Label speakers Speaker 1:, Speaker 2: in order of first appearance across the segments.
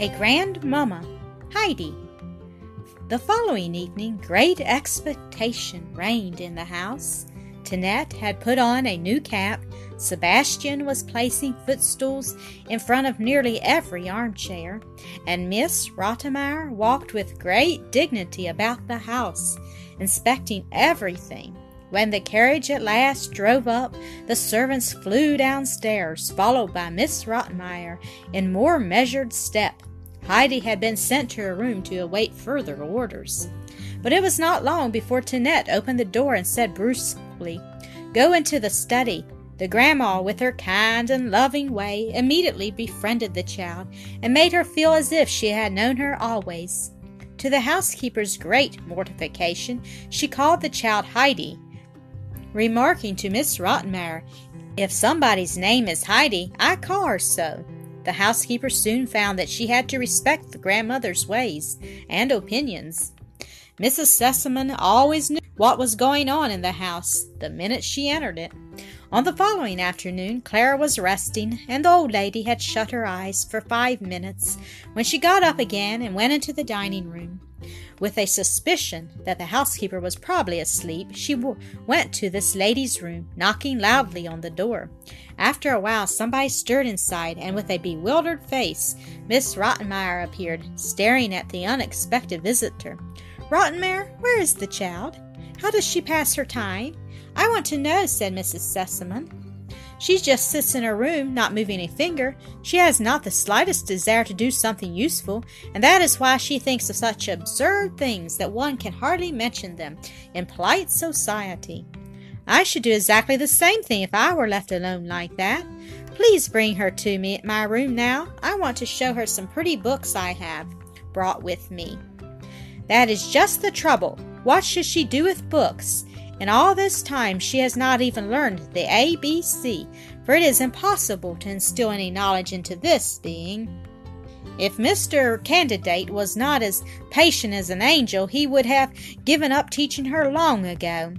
Speaker 1: A Grandmamma, Heidi. The following evening, great expectation reigned in the house. Tinette had put on a new cap. Sebastian was placing footstools in front of nearly every armchair, and Miss Rottenmeier walked with great dignity about the house, inspecting everything. When the carriage at last drove up, the servants flew downstairs, followed by Miss Rottenmeier in more measured step. Heidi had been sent to her room to await further orders. But it was not long before Tinette opened the door and said brusquely, Go into the study. The grandma, with her kind and loving way, immediately befriended the child and made her feel as if she had known her always. To the housekeeper's great mortification, she called the child Heidi, remarking to Miss Rottenmeier, If somebody's name is Heidi, I call her so. The housekeeper soon found that she had to respect the grandmother's ways and opinions. Mrs. Sesemann always knew what was going on in the house the minute she entered it. On the following afternoon, Clara was resting, and the old lady had shut her eyes for five minutes when she got up again and went into the dining room. With a suspicion that the housekeeper was probably asleep, she w- went to this lady's room, knocking loudly on the door. After a while, somebody stirred inside, and with a bewildered face, Miss Rottenmeier appeared, staring at the unexpected visitor. Rottenmeier, where is the child? How does she pass her time? I want to know, said Mrs. Sesemann. She just sits in her room, not moving a finger. She has not the slightest desire to do something useful, and that is why she thinks of such absurd things that one can hardly mention them in polite society. I should do exactly the same thing if I were left alone like that. Please bring her to me at my room now. I want to show her some pretty books I have brought with me. That is just the trouble. What should she do with books? In all this time she has not even learned the ABC, for it is impossible to instill any knowledge into this being. If Mr. Candidate was not as patient as an angel, he would have given up teaching her long ago.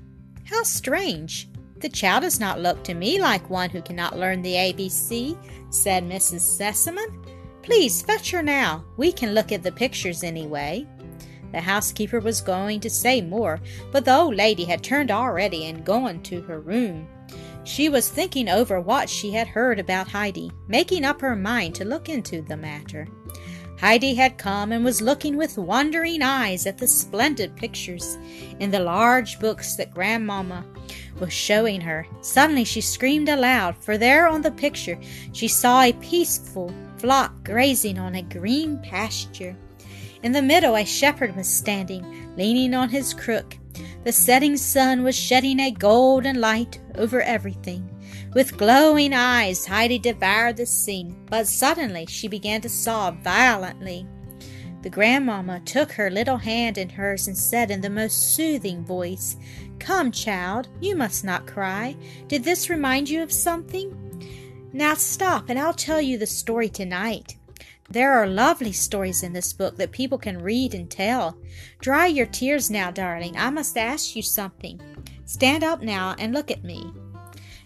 Speaker 1: How strange! The child does not look to me like one who cannot learn the ABC, said Mrs. Sesemann. Please fetch her now. We can look at the pictures anyway. The housekeeper was going to say more, but the old lady had turned already and gone to her room. She was thinking over what she had heard about Heidi, making up her mind to look into the matter. Heidi had come and was looking with wondering eyes at the splendid pictures in the large books that Grandmamma was showing her. Suddenly she screamed aloud, for there on the picture she saw a peaceful flock grazing on a green pasture. In the middle a shepherd was standing, leaning on his crook. The setting sun was shedding a golden light over everything. With glowing eyes, Heidi devoured the scene, but suddenly she began to sob violently. The grandmamma took her little hand in hers and said in the most soothing voice, Come, child, you must not cry. Did this remind you of something? Now stop, and I'll tell you the story tonight. There are lovely stories in this book that people can read and tell. Dry your tears now, darling. I must ask you something. Stand up now and look at me.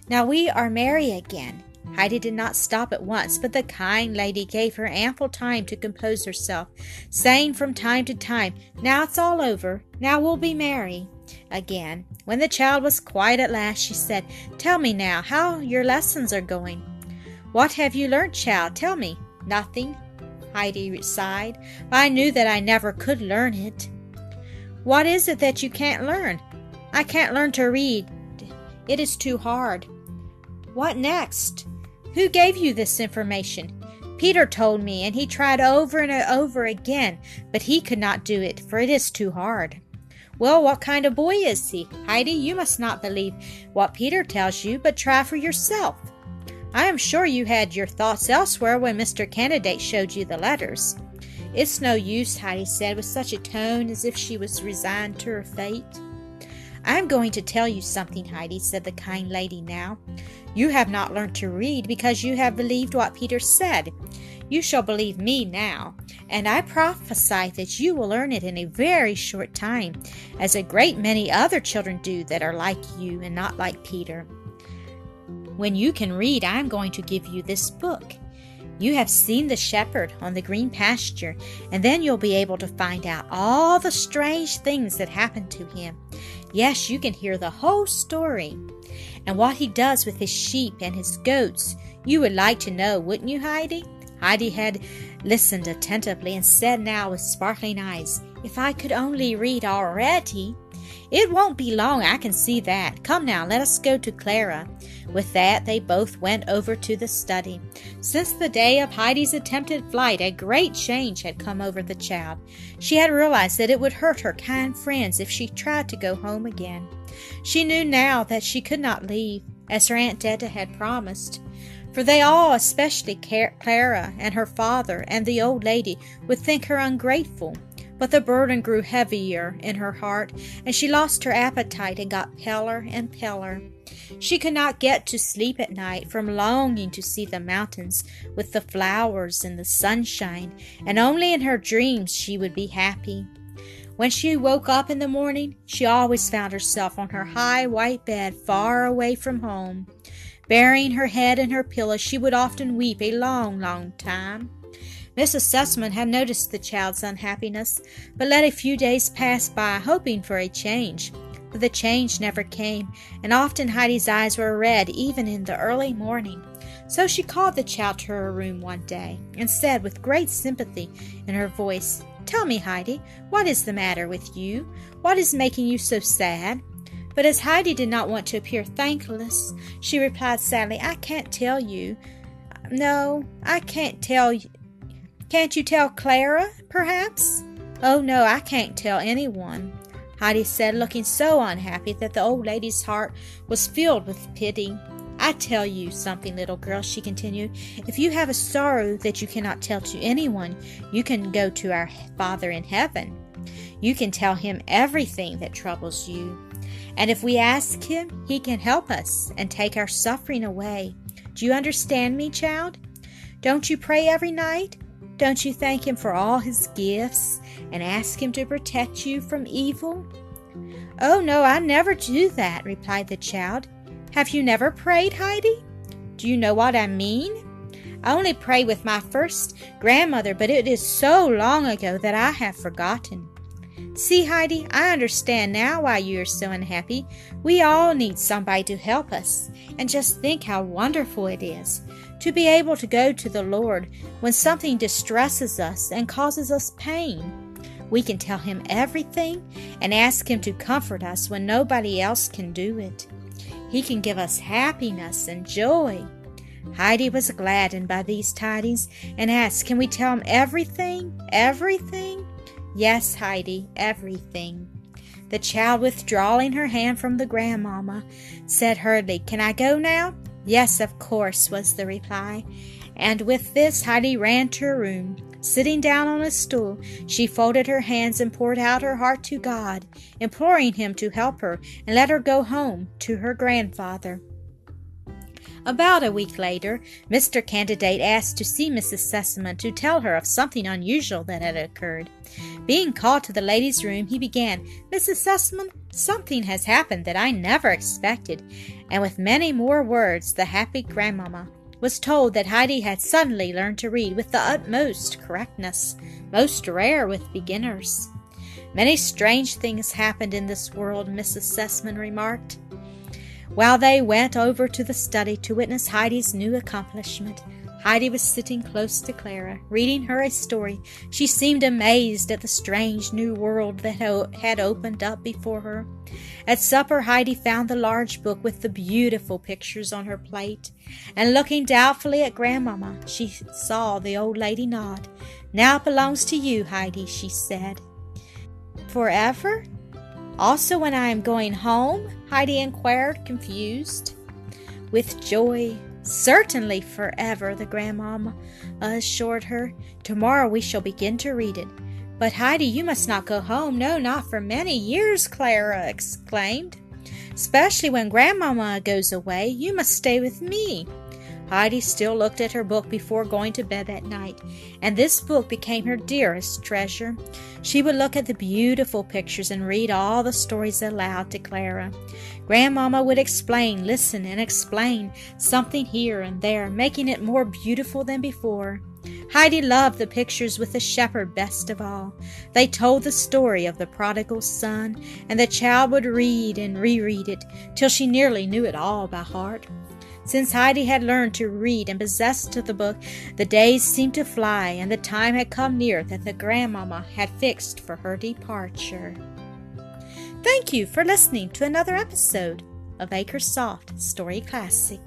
Speaker 1: Now we are merry again. Heidi did not stop at once, but the kind lady gave her ample time to compose herself, saying from time to time, Now it's all over. Now we'll be merry. Again, when the child was quiet at last, she said, Tell me now how your lessons are going. What have you learnt, child? Tell me. Nothing. Heidi sighed. I knew that I never could learn it. What is it that you can't learn? I can't learn to read. It is too hard. What next? Who gave you this information? Peter told me, and he tried over and over again, but he could not do it, for it is too hard. Well, what kind of boy is he? Heidi, you must not believe what Peter tells you, but try for yourself. I am sure you had your thoughts elsewhere when Mr. Candidate showed you the letters. It's no use, Heidi said, with such a tone as if she was resigned to her fate. I am going to tell you something, Heidi, said the kind lady now. You have not learned to read because you have believed what Peter said. You shall believe me now, and I prophesy that you will learn it in a very short time, as a great many other children do that are like you and not like Peter. When you can read, I am going to give you this book. You have seen the shepherd on the green pasture, and then you'll be able to find out all the strange things that happened to him. Yes, you can hear the whole story. And what he does with his sheep and his goats, you would like to know, wouldn't you, Heidi? Heidi had listened attentively and said now with sparkling eyes, If I could only read already. It won't be long, I can see that. Come now, let us go to Clara. With that, they both went over to the study. Since the day of Heidi's attempted flight, a great change had come over the child. She had realized that it would hurt her kind friends if she tried to go home again. She knew now that she could not leave, as her Aunt Detta had promised for they all, especially Clara and her father and the old lady, would think her ungrateful. But the burden grew heavier in her heart, and she lost her appetite and got paler and paler. She could not get to sleep at night from longing to see the mountains with the flowers and the sunshine, and only in her dreams she would be happy. When she woke up in the morning, she always found herself on her high white bed far away from home. Burying her head in her pillow, she would often weep a long, long time. Mrs. Sesemann had noticed the child's unhappiness, but let a few days pass by, hoping for a change. But the change never came, and often Heidi's eyes were red even in the early morning. So she called the child to her room one day and said with great sympathy in her voice, Tell me, Heidi, what is the matter with you? What is making you so sad? But as Heidi did not want to appear thankless, she replied sadly, I can't tell you. No, I can't tell you. Can't you tell Clara, perhaps? Oh, no, I can't tell anyone. Heidi said, looking so unhappy that the old lady's heart was filled with pity. I tell you something, little girl, she continued. If you have a sorrow that you cannot tell to anyone, you can go to our Father in heaven. You can tell him everything that troubles you. And if we ask him, he can help us and take our suffering away. Do you understand me, child? Don't you pray every night? Don't you thank Him for all His gifts and ask Him to protect you from evil? Oh, no, I never do that, replied the child. Have you never prayed, Heidi? Do you know what I mean? I only prayed with my first grandmother, but it is so long ago that I have forgotten. See, Heidi, I understand now why you are so unhappy. We all need somebody to help us. And just think how wonderful it is to be able to go to the Lord when something distresses us and causes us pain. We can tell Him everything and ask Him to comfort us when nobody else can do it. He can give us happiness and joy. Heidi was gladdened by these tidings and asked, Can we tell him everything? Everything? Yes, Heidi, everything. The child, withdrawing her hand from the grandmamma, said hurriedly, Can I go now? Yes, of course, was the reply. And with this, Heidi ran to her room. Sitting down on a stool, she folded her hands and poured out her heart to God, imploring Him to help her and let her go home to her grandfather. About a week later, Mr. Candidate asked to see Mrs. Sesemann to tell her of something unusual that had occurred. Being called to the lady's room, he began, Mrs. Sesemann, something has happened that I never expected. And with many more words, the happy grandmamma was told that Heidi had suddenly learned to read with the utmost correctness, most rare with beginners. Many strange things happened in this world, Mrs. Sesemann remarked. While they went over to the study to witness Heidi's new accomplishment, Heidi was sitting close to Clara, reading her a story. She seemed amazed at the strange new world that had opened up before her. At supper, Heidi found the large book with the beautiful pictures on her plate, and looking doubtfully at Grandmamma, she saw the old lady nod. Now it belongs to you, Heidi, she said. Forever? Also, when I am going home? Heidi inquired, confused. With joy, certainly forever, the grandmamma assured her. Tomorrow we shall begin to read it. But Heidi, you must not go home. No, not for many years, Clara exclaimed. Especially when grandmamma goes away, you must stay with me. Heidi still looked at her book before going to bed that night, and this book became her dearest treasure. She would look at the beautiful pictures and read all the stories aloud to Clara. Grandmama would explain, listen, and explain something here and there, making it more beautiful than before. Heidi loved the pictures with the shepherd best of all. They told the story of the prodigal son, and the child would read and reread it till she nearly knew it all by heart. Since Heidi had learned to read and possessed the book, the days seemed to fly, and the time had come near that the grandmama had fixed for her departure. Thank you for listening to another episode of Acresoft Story Classic.